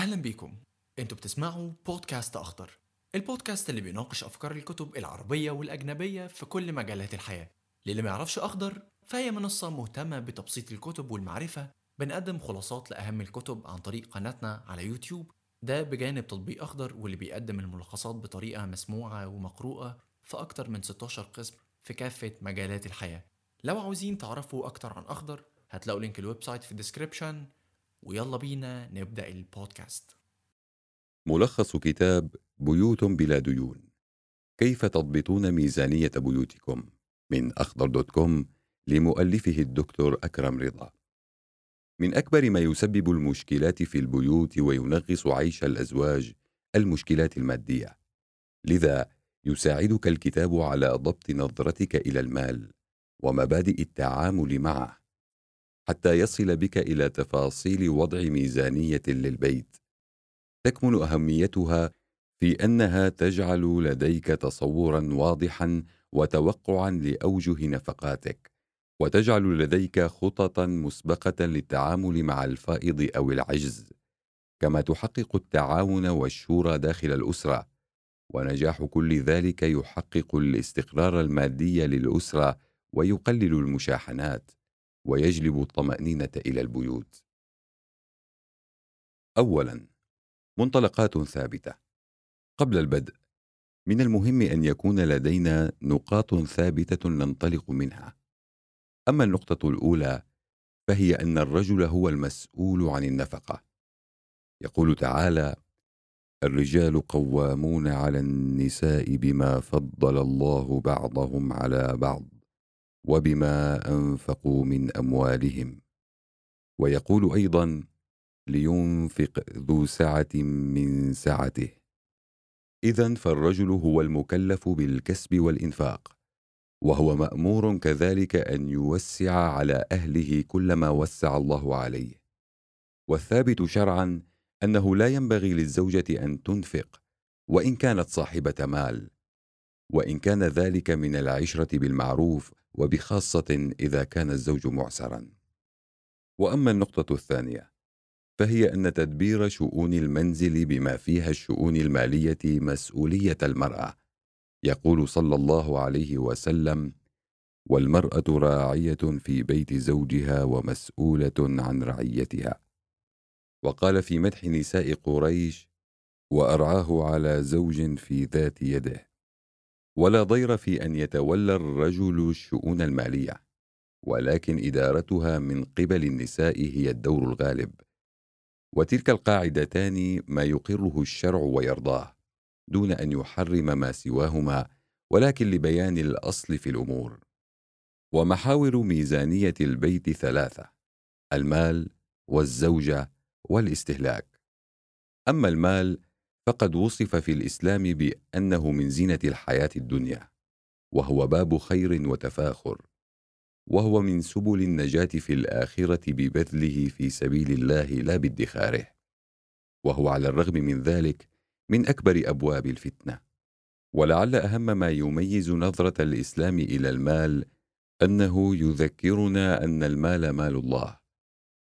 أهلا بيكم. أنتوا بتسمعوا بودكاست أخضر البودكاست اللي بيناقش أفكار الكتب العربية والأجنبية في كل مجالات الحياة. للي ما يعرفش أخضر فهي منصة مهتمة بتبسيط الكتب والمعرفة بنقدم خلاصات لأهم الكتب عن طريق قناتنا على يوتيوب. ده بجانب تطبيق أخضر واللي بيقدم الملخصات بطريقة مسموعة ومقروءة في أكتر من 16 قسم في كافة مجالات الحياة. لو عاوزين تعرفوا أكتر عن أخضر هتلاقوا link ال website في ال description ويلا بينا نبدأ البودكاست. ملخص كتاب بيوت بلا ديون. كيف تضبطون ميزانية بيوتكم؟ من أخضر dot com لمؤلفه الدكتور أكرم رضا. من أكبر ما يسبب المشكلات في البيوت وينغص عيش الأزواج المشكلات المادية. لذا يساعدك الكتاب على ضبط نظرتك إلى المال ومبادئ التعامل معه. حتى يصل بك إلى تفاصيل وضع ميزانية للبيت. تكمن أهميتها في أنها تجعل لديك تصورا واضحا وتوقعا لأوجه نفقاتك وتجعل لديك خططا مسبقة للتعامل مع الفائض أو العجز كما تحقق التعاون والشورى داخل الأسرة. ونجاح كل ذلك يحقق الاستقرار المادي للأسرة ويقلل المشاحنات. ويجلب الطمأنينة إلى البيوت. اولا منطلقات ثابتة. قبل البدء من المهم أن يكون لدينا نقاط ثابتة ننطلق منها. أما النقطة الأولى فهي أن الرجل هو المسؤول عن النفقة. يقول تعالى الرجال قوامون على النساء بما فضل الله بعضهم على بعض. وبما أنفقوا من أموالهم. ويقول أيضا لينفق ذو سعة من سعته. اذا فالرجل هو المكلف بالكسب والإنفاق وهو مأمور كذلك أن يوسع على أهله كلما وسع الله عليه. والثابت شرعا أنه لا ينبغي للزوجة أن تنفق وإن كانت صاحبة مال. وإن كان ذلك من العشرة بالمعروف وبخاصة إذا كان الزوج معسرا. وأما النقطة الثانية فهي أن تدبير شؤون المنزل بما فيها الشؤون المالية مسؤولية المرأة يقول صلى الله عليه وسلم والمرأة راعية في بيت زوجها ومسؤولة عن رعيتها وقال في مدح نساء قريش وأرعاه على زوج في ذات يده ولا ضير في أن يتولى الرجل الشؤون المالية ولكن إدارتها من قبل النساء هي الدور الغالب. وتلك القاعدتان ما يقره الشرع ويرضاه دون أن يحرم ما سواهما ولكن لبيان الأصل في الأمور. ومحاور ميزانية البيت ثلاثة المال والزوجة والاستهلاك. أما المال فقد وصف في الإسلام بأنه من زينة الحياة الدنيا وهو باب خير وتفاخر وهو من سبل النجاة في الآخرة ببذله في سبيل الله لا بادخاره وهو على الرغم من ذلك من أكبر أبواب الفتنة. ولعل أهم ما يميز نظرة الإسلام إلى المال أنه يذكرنا أن المال مال الله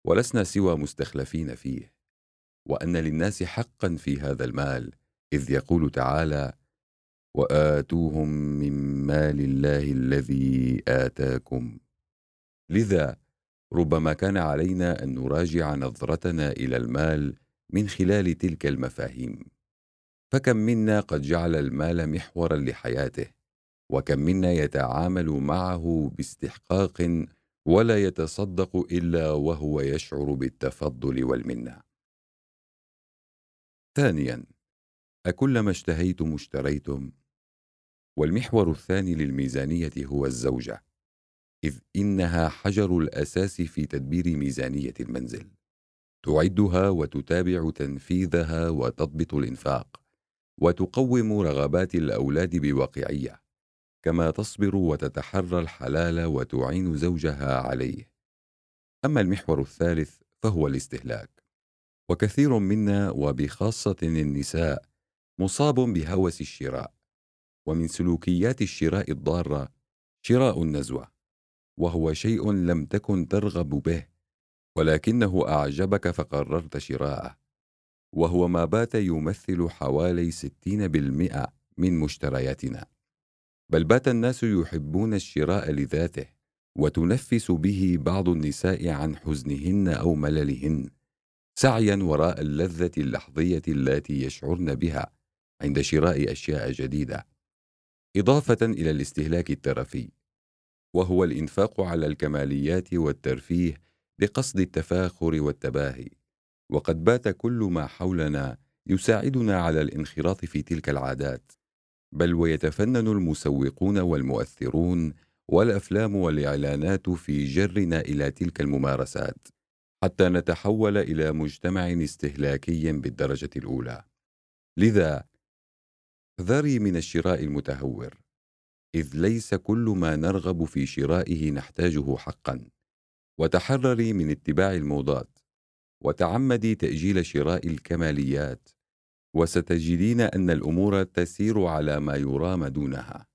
ولسنا سوى مستخلفين فيه. وأن للناس حقا في هذا المال إذ يقول تعالى وآتوهم من مال الله الذي آتاكم. لذا ربما كان علينا أن نراجع نظرتنا إلى المال من خلال تلك المفاهيم. فكم منا قد جعل المال محورا لحياته وكم منا يتعامل معه باستحقاق ولا يتصدق إلا وهو يشعر بالتفضل والمنة. ثانيا أكلما اشتهيتم اشتريتم والمحور الثاني للميزانية هو الزوجة إذ إنها حجر الأساس في تدبير ميزانية المنزل. تعدها وتتابع تنفيذها وتضبط الإنفاق وتقوم رغبات الأولاد بواقعية كما تصبر وتتحرى الحلال وتعين زوجها عليه. أما المحور الثالث فهو الاستهلاك. وكثير منا وبخاصة النساء مصاب بهوس الشراء ومن سلوكيات الشراء الضارة شراء النزوة وهو شيء لم تكن ترغب به ولكنه أعجبك فقررت شراءه وهو ما بات يمثل حوالي 60% من مشترياتنا. بل بات الناس يحبون الشراء لذاته وتنفس به بعض النساء عن حزنهن أو مللهن. سعيا وراء اللذة اللحظية التي يشعرن بها عند شراء أشياء جديدة إضافة إلى الاستهلاك الترفي وهو الإنفاق على الكماليات والترفيه بقصد التفاخر والتباهي وقد بات كل ما حولنا يساعدنا على الانخراط في تلك العادات بل ويتفنن المسوقون والمؤثرون والأفلام والإعلانات في جرنا إلى تلك الممارسات. حتى نتحول إلى مجتمع استهلاكي بالدرجة الأولى. لذا احذري من الشراء المتهور إذ ليس كل ما نرغب في شرائه نحتاجه حقا. وتحرري من اتباع الموضات وتعمدي تأجيل شراء الكماليات وستجدين أن الأمور تسير على ما يرام دونها.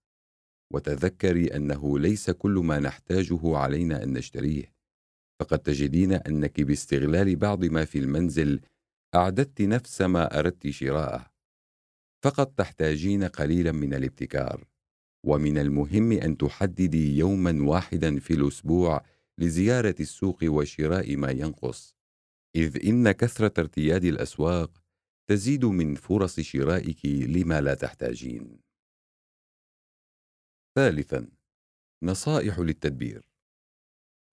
وتذكري أنه ليس كل ما نحتاجه علينا أن نشتريه. فقد تجدين أنك باستغلال بعض ما في المنزل أعددت نفس ما أردت شراءه. فقط تحتاجين قليلا من الابتكار ومن المهم أن تحددي يوما واحدا في الأسبوع لزيارة السوق وشراء ما ينقص. إذ إن كثرة ارتياد الأسواق تزيد من فرص شرائك لما لا تحتاجين. ثالثا نصائح للتدبير.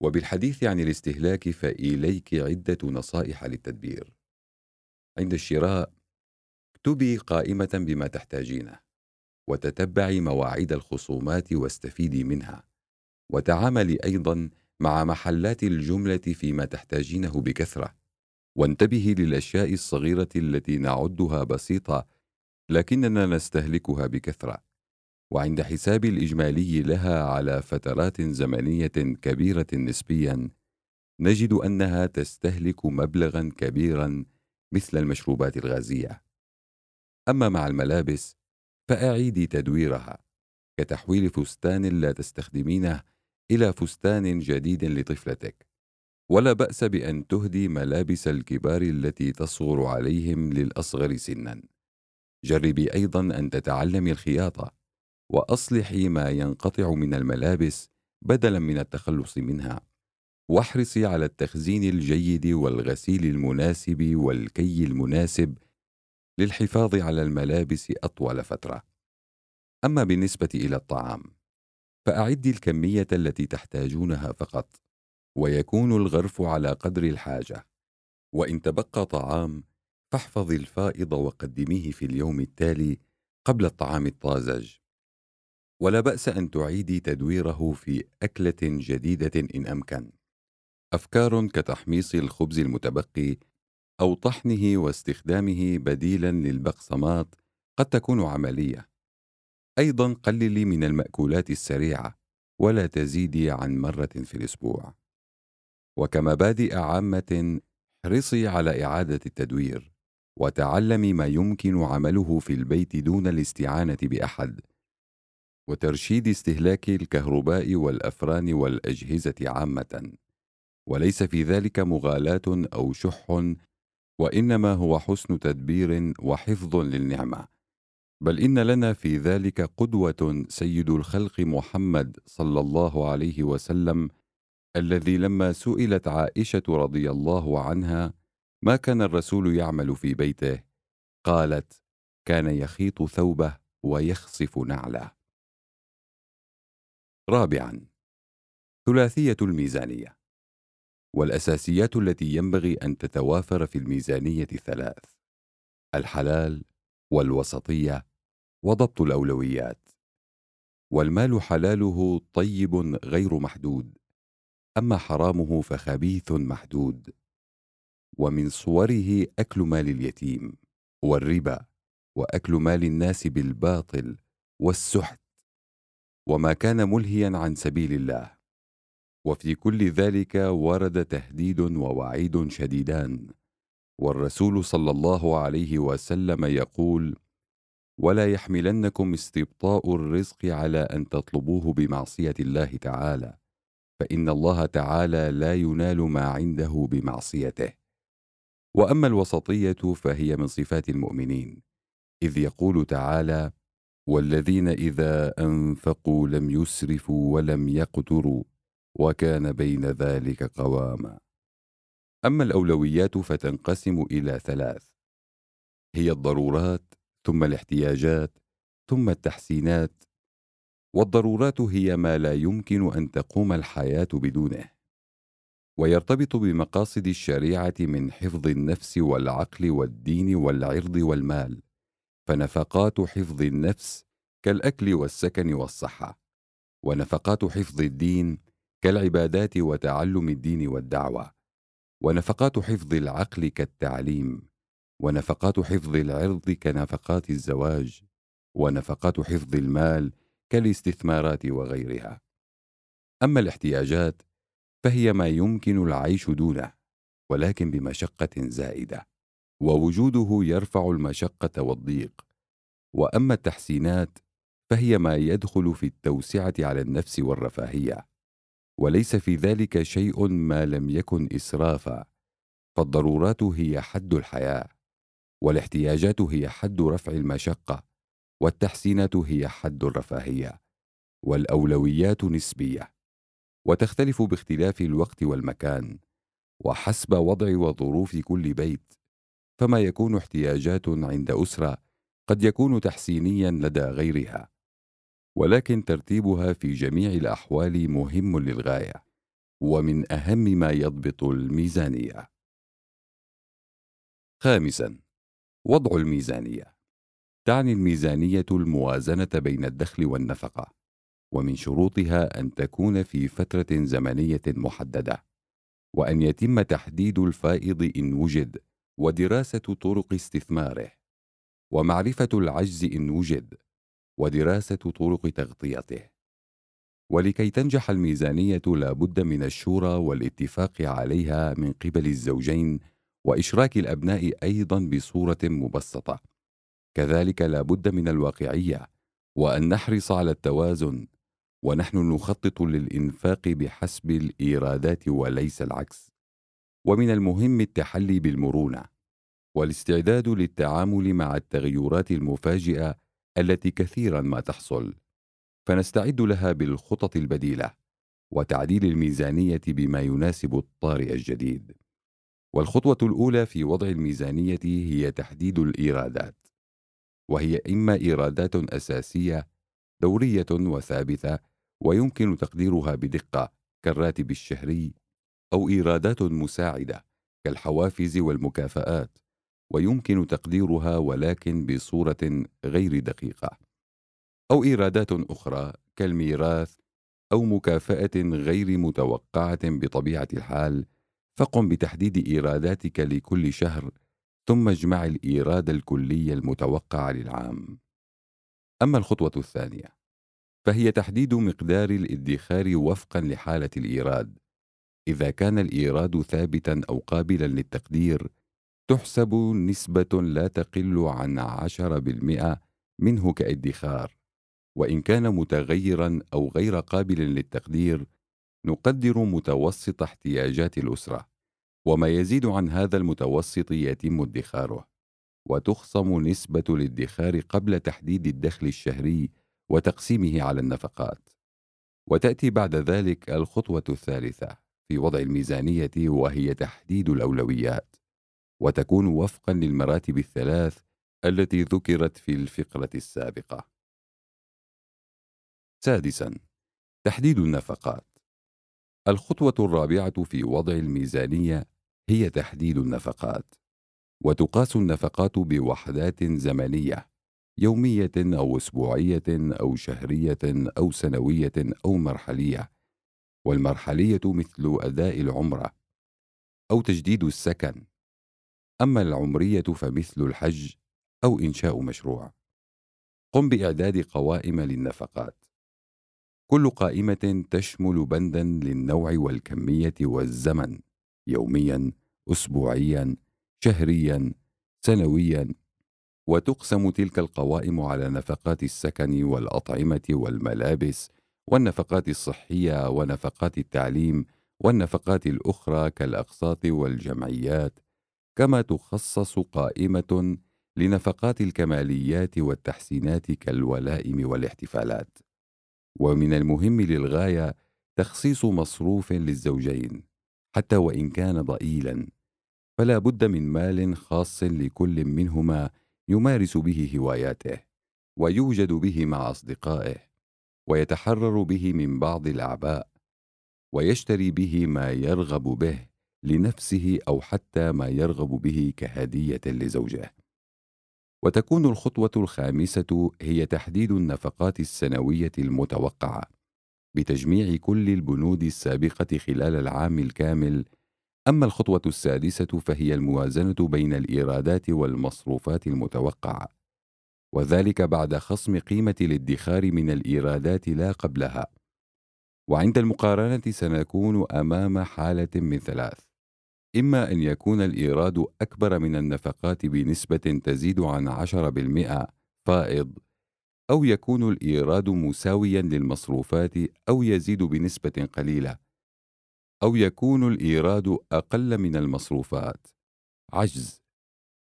وبالحديث عن الاستهلاك فإليك عدة نصائح للتدبير. عند الشراء اكتبي قائمة بما تحتاجينه وتتبعي مواعيد الخصومات واستفيدي منها وتعاملي أيضا مع محلات الجملة فيما تحتاجينه بكثرة وانتبهي للأشياء الصغيرة التي نعدها بسيطة لكننا نستهلكها بكثرة. وعند حساب الإجمالي لها على فترات زمنية كبيرة نسبيا نجد أنها تستهلك مبلغا كبيرا مثل المشروبات الغازية. أما مع الملابس فأعيدي تدويرها كتحويل فستان لا تستخدمينه إلى فستان جديد لطفلتك. ولا بأس بأن تهدي ملابس الكبار التي تصغر عليهم للأصغر سنا. جربي أيضا أن تتعلمي الخياطة. وأصلحي ما ينقطع من الملابس بدلا من التخلص منها. واحرصي على التخزين الجيد والغسيل المناسب والكي المناسب للحفاظ على الملابس أطول فترة. أما بالنسبة إلى الطعام فاعدي الكمية التي تحتاجونها فقط ويكون الغرف على قدر الحاجة. وإن تبقى طعام فاحفظي الفائض وقدميه في اليوم التالي قبل الطعام الطازج. ولا بأس أن تعيدي تدويره في أكلة جديدة إن أمكن. أفكار كتحميص الخبز المتبقي أو طحنه واستخدامه بديلا للبقسماط قد تكون عملية. أيضا قللي من المأكولات السريعة ولا تزيدي عن مرة في الأسبوع. وكمبادئ عامة احرصي على إعادة التدوير وتعلمي ما يمكن عمله في البيت دون الاستعانة بأحد. وترشيد استهلاك الكهرباء والأفران والأجهزة عامة. وليس في ذلك مغالاة أو شح وإنما هو حسن تدبير وحفظ للنعمة. بل إن لنا في ذلك قدوة سيد الخلق محمد صلى الله عليه وسلم الذي لما سئلت عائشة رضي الله عنها ما كان الرسول يعمل في بيته؟ قالت كان يخيط ثوبه ويخصف نعله. رابعا ثلاثية الميزانية والأساسيات التي ينبغي أن تتوافر في الميزانية ثلاث الحلال والوسطية وضبط الأولويات. والمال حلاله طيب غير محدود أما حرامه فخبيث محدود. ومن صوره أكل مال اليتيم والربا وأكل مال الناس بالباطل والسحت. وما كان ملهيا عن سبيل الله. وفي كل ذلك ورد تهديد ووعيد شديدان. والرسول صلى الله عليه وسلم يقول ولا يحملنكم استبطاء الرزق على أن تطلبوه بمعصية الله تعالى فإن الله تعالى لا ينال ما عنده بمعصيته. وأما الوسطية فهي من صفات المؤمنين إذ يقول تعالى والذين إذا أنفقوا لم يسرفوا ولم يقتروا وكان بين ذلك قواما. أما الأولويات فتنقسم إلى ثلاث هي الضرورات ثم الاحتياجات ثم التحسينات. والضرورات هي ما لا يمكن أن تقوم الحياة بدونه. ويرتبط بمقاصد الشريعة من حفظ النفس والعقل والدين والعرض والمال. فنفقات حفظ النفس كالأكل والسكن والصحة ونفقات حفظ الدين كالعبادات وتعلم الدين والدعوة ونفقات حفظ العقل كالتعليم ونفقات حفظ العرض كنفقات الزواج ونفقات حفظ المال كالاستثمارات وغيرها. أما الاحتياجات فهي ما يمكن العيش دونه ولكن بمشقة زائدة. ووجوده يرفع المشقة والضيق. وأما التحسينات فهي ما يدخل في التوسعة على النفس والرفاهية. وليس في ذلك شيء ما لم يكن إسرافا. فالضرورات هي حد الحياة والاحتياجات هي حد رفع المشقة والتحسينات هي حد الرفاهية والأولويات نسبية. وتختلف باختلاف الوقت والمكان وحسب وضع وظروف كل بيت. فما يكون احتياجات عند أسرة قد يكون تحسينيا لدى غيرها ولكن ترتيبها في جميع الأحوال مهم للغاية ومن أهم ما يضبط الميزانية. خامسا وضع الميزانية. تعني الميزانية الموازنة بين الدخل والنفقة ومن شروطها أن تكون في فترة زمنية محددة وأن يتم تحديد الفائض إن وجد ودراسة طرق استثماره ومعرفة العجز إن وجد ودراسة طرق تغطيته. ولكي تنجح الميزانية لا بد من الشورى والاتفاق عليها من قبل الزوجين وإشراك الأبناء أيضا بصورة مبسطة. كذلك لا بد من الواقعية وأن نحرص على التوازن ونحن نخطط للإنفاق بحسب الإيرادات وليس العكس. ومن المهم التحلي بالمرونة والاستعداد للتعامل مع التغيرات المفاجئة التي كثيرا ما تحصل. فنستعد لها بالخطط البديلة وتعديل الميزانية بما يناسب الطارئ الجديد. والخطوة الأولى في وضع الميزانية هي تحديد الإيرادات وهي إما إيرادات أساسية دورية وثابتة ويمكن تقديرها بدقة كالراتب الشهري أو إيرادات مساعدة كالحوافز والمكافآت ويمكن تقديرها ولكن بصورة غير دقيقة أو إيرادات أخرى كالميراث أو مكافأة غير متوقعة بطبيعة الحال. فقم بتحديد إيراداتك لكل شهر ثم اجمع الإيراد الكلي المتوقع للعام. أما الخطوة الثانية فهي تحديد مقدار الادخار وفقا لحالة الإيراد. إذا كان الإيراد ثابتا أو قابلا للتقدير تحسب نسبة لا تقل عن عشر بالمئة منه كإدخار. وإن كان متغيرا أو غير قابل للتقدير نقدر متوسط احتياجات الأسرة وما يزيد عن هذا المتوسط يتم ادخاره. وتخصم نسبة الادخار قبل تحديد الدخل الشهري وتقسيمه على النفقات. وتأتي بعد ذلك الخطوة الثالثة. في وضع الميزانية وهي تحديد الأولويات وتكون وفقا للمراتب الثلاث التي ذكرت في الفقرة السابقة. سادسا تحديد النفقات. الخطوة الرابعة في وضع الميزانية هي تحديد النفقات وتقاس النفقات بوحدات زمنية يومية أو أسبوعية أو شهرية أو سنوية أو مرحلية والمرحلية مثل أداء العمرة أو تجديد السكن. أما العمرية فمثل الحج أو إنشاء مشروع. قم بإعداد قوائم للنفقات. كل قائمة تشمل بندا للنوع والكمية والزمن يوميا اسبوعيا شهريا سنويا. وتقسم تلك القوائم على نفقات السكن والأطعمة والملابس والنفقات الصحية ونفقات التعليم والنفقات الأخرى كالأقساط والجمعيات كما تخصص قائمة لنفقات الكماليات والتحسينات كالولائم والاحتفالات. ومن المهم للغاية تخصيص مصروف للزوجين حتى وإن كان ضئيلا فلا بد من مال خاص لكل منهما يمارس به هواياته ويوجد به مع أصدقائه. ويتحرر به من بعض الأعباء ويشتري به ما يرغب به لنفسه أو حتى ما يرغب به كهدية لزوجه. وتكون الخطوة الخامسة هي تحديد النفقات السنوية المتوقعة بتجميع كل البنود السابقة خلال العام الكامل. أما الخطوة السادسة فهي الموازنة بين الإيرادات والمصروفات المتوقعة. وذلك بعد خصم قيمة الادخار من الإيرادات لا قبلها. وعند المقارنة سنكون أمام حالة من ثلاث. إما أن يكون الإيراد أكبر من النفقات بنسبة تزيد عن 10% فائض أو يكون الإيراد مساويا للمصروفات أو يزيد بنسبة قليلة أو يكون الإيراد أقل من المصروفات. عجز.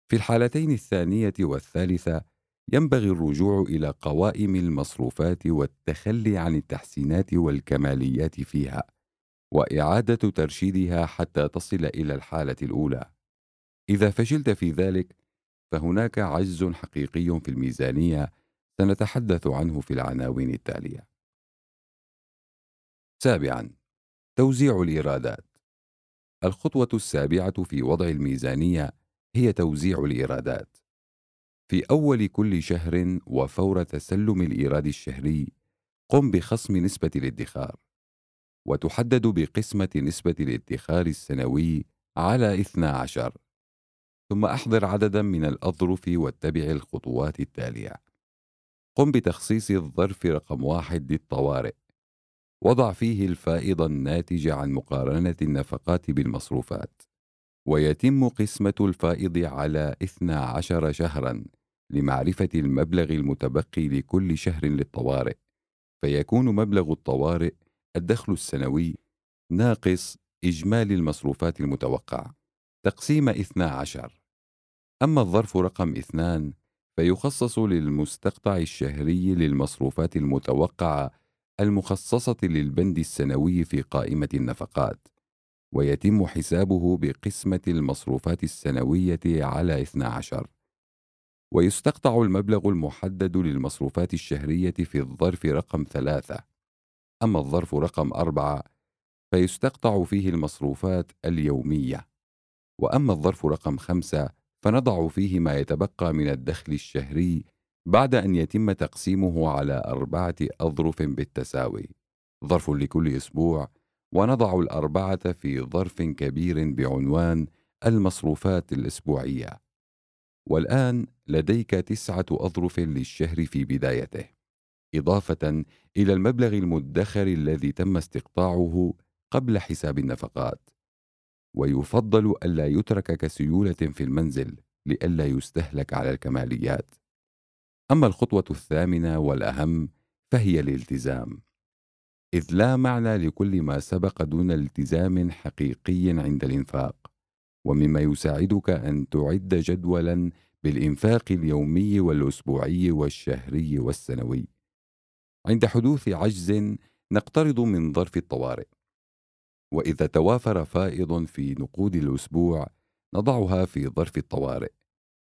في الحالتين الثانية والثالثة ينبغي الرجوع إلى قوائم المصروفات والتخلي عن التحسينات والكماليات فيها وإعادة ترشيدها حتى تصل إلى الحالة الأولى. إذا فشلت في ذلك فهناك عجز حقيقي في الميزانية سنتحدث عنه في العناوين التالية. سابعا توزيع الإيرادات. الخطوة السابعة في وضع الميزانية هي توزيع الإيرادات. في أول كل شهر وفور تسلم الإيراد الشهري قم بخصم نسبة الادخار. وتحدد بقسمة نسبة الادخار السنوي على 12 ثم أحضر عددا من الأظرف واتبع الخطوات التالية. قم بتخصيص الظرف رقم واحد للطوارئ. وضع فيه الفائض الناتج عن مقارنة النفقات بالمصروفات. ويتم قسمة الفائض على 12 شهرا لمعرفة المبلغ المتبقي لكل شهر للطوارئ فيكون مبلغ الطوارئ الدخل السنوي ناقص إجمالي المصروفات المتوقعة. تقسيم 12 أما الظرف رقم 2 فيخصص للمستقطع الشهري للمصروفات المتوقعة المخصصة للبند السنوي في قائمة النفقات ويتم حسابه بقسمة المصروفات السنوية على 12 ويستقطع المبلغ المحدد للمصروفات الشهرية في الظرف رقم ثلاثة. أما الظرف رقم أربعة فيستقطع فيه المصروفات اليومية. وأما الظرف رقم خمسة فنضع فيه ما يتبقى من الدخل الشهري بعد أن يتم تقسيمه على أربعة أظرف بالتساوي. ظرف لكل أسبوع ونضع الأربعة في ظرف كبير بعنوان المصروفات الأسبوعية. والآن لديك تسعة أظرف للشهر في بدايته إضافة إلى المبلغ المدخر الذي تم استقطاعه قبل حساب النفقات. ويفضل ألا يترك كسيولة في المنزل لئلا يستهلك على الكماليات. أما الخطوة الثامنة والأهم فهي الالتزام. إذ لا معنى لكل ما سبق دون التزام حقيقي عند الإنفاق. ومما يساعدك أن تعد جدولا بالإنفاق اليومي والأسبوعي والشهري والسنوي. عند حدوث عجز نقترض من ظرف الطوارئ. وإذا توافر فائض في نقود الأسبوع نضعها في ظرف الطوارئ.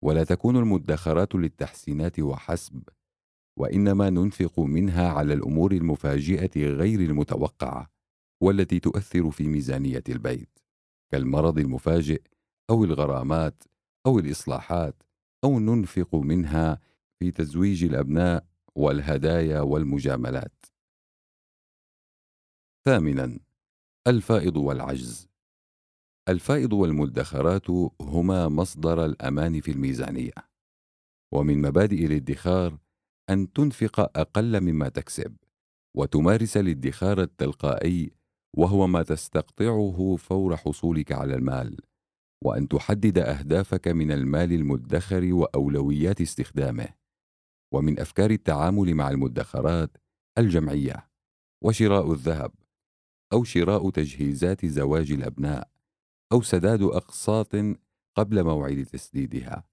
ولا تكون المدخرات للتحسينات وحسب وإنما ننفق منها على الأمور المفاجئة غير المتوقعة والتي تؤثر في ميزانية البيت. كالمرض المفاجئ أو الغرامات أو الإصلاحات أو ننفق منها في تزويج الأبناء والهدايا والمجاملات. ثامنا الفائض والعجز. الفائض والمدخرات هما مصدر الأمان في الميزانية ومن مبادئ الادخار أن تنفق أقل مما تكسب وتمارس الادخار التلقائي وهو ما تستقطعه فور حصولك على المال وأن تحدد أهدافك من المال المدخر وأولويات استخدامه ومن أفكار التعامل مع المدخرات الجمعية وشراء الذهب أو شراء تجهيزات زواج الأبناء أو سداد أقساط قبل موعد تسديدها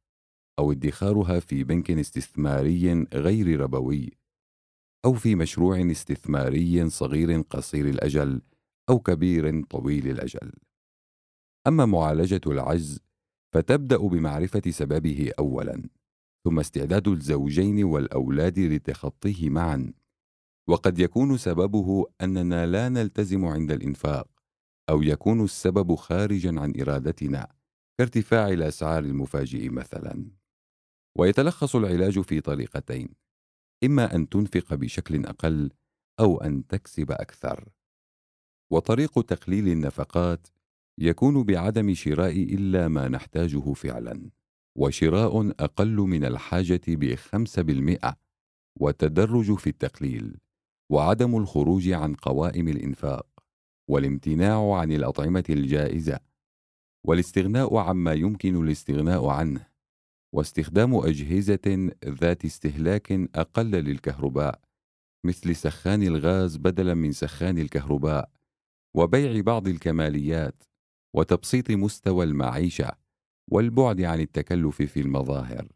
أو ادخارها في بنك استثماري غير ربوي أو في مشروع استثماري صغير قصير الأجل أو كبير طويل الأجل. أما معالجة العجز فتبدأ بمعرفة سببه أولاً، ثم استعداد الزوجين والأولاد لتخطيه معاً، وقد يكون سببه أننا لا نلتزم عند الإنفاق، أو يكون السبب خارجاً عن إرادتنا، كارتفاع الأسعار المفاجئ مثلاً. ويتلخص العلاج في طريقتين إما أن تنفق بشكل أقل أو أن تكسب أكثر وطريق تقليل النفقات يكون بعدم شراء إلا ما نحتاجه فعلا وشراء أقل من الحاجة بخمسة بالمئة والتدرج في التقليل وعدم الخروج عن قوائم الإنفاق والامتناع عن الأطعمة الجائزة والاستغناء عما يمكن الاستغناء عنه واستخدام أجهزة ذات استهلاك أقل للكهرباء مثل سخان الغاز بدلا من سخان الكهرباء. وبيع بعض الكماليات وتبسيط مستوى المعيشة والبعد عن التكلف في المظاهر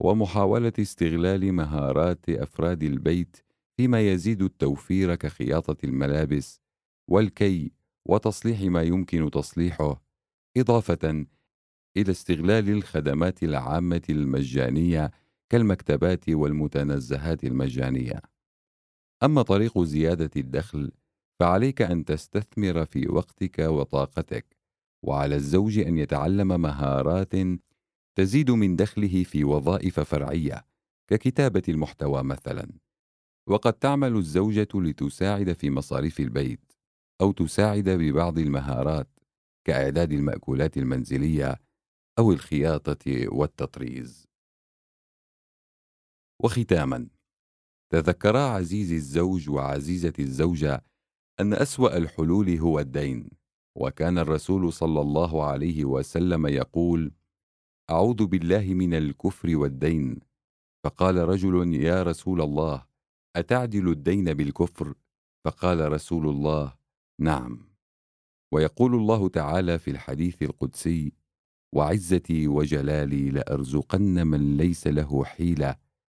ومحاولة استغلال مهارات أفراد البيت فيما يزيد التوفير كخياطة الملابس والكي وتصليح ما يمكن تصليحه إضافة إلى استغلال الخدمات العامة المجانية كالمكتبات والمتنزهات المجانية. أما طريق زيادة الدخل فعليك أن تستثمر في وقتك وطاقتك، وعلى الزوج أن يتعلم مهارات تزيد من دخله في وظائف فرعية ككتابة المحتوى مثلا. وقد تعمل الزوجة لتساعد في مصاريف البيت، أو تساعد ببعض المهارات كإعداد المأكولات المنزلية أو الخياطة والتطريز. وختاما تذكرا عزيزي الزوج وعزيزتي الزوجة أن أسوأ الحلول هو الدين، وكان الرسول صلى الله عليه وسلم يقول: أعوذ بالله من الكفر والدين، فقال رجل يا رسول الله: أتعدل الدين بالكفر؟ فقال رسول الله: نعم. ويقول الله تعالى في الحديث القدسي: وعزتي وجلالي لأرزقن من ليس له حيلة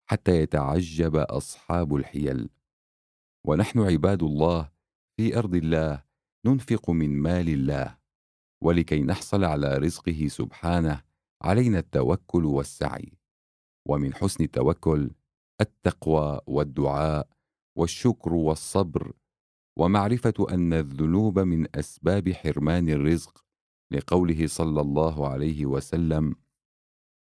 حتى يتعجب أصحاب الحيل ونحن عباد الله في أرض الله ننفق من مال الله. ولكي نحصل على رزقه سبحانه علينا التوكل والسعي. ومن حسن التوكل التقوى والدعاء والشكر والصبر. ومعرفة أن الذنوب من أسباب حرمان الرزق لقوله صلى الله عليه وسلم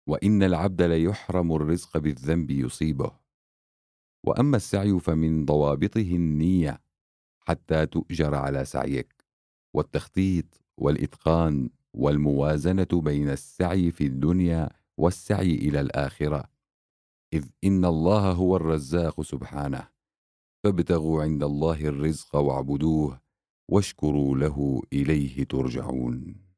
وإن العبد ليحرم الرزق بالذنب يصيبه. وأما السعي فمن ضوابطه النية. حتى تؤجر على سعيك. والتخطيط والإتقان والموازنة بين السعي في الدنيا والسعي إلى الآخرة. إذ إن الله هو الرزاق سبحانه. فابتغوا عند الله الرزق واعبدوه واشكروا له إليه ترجعون.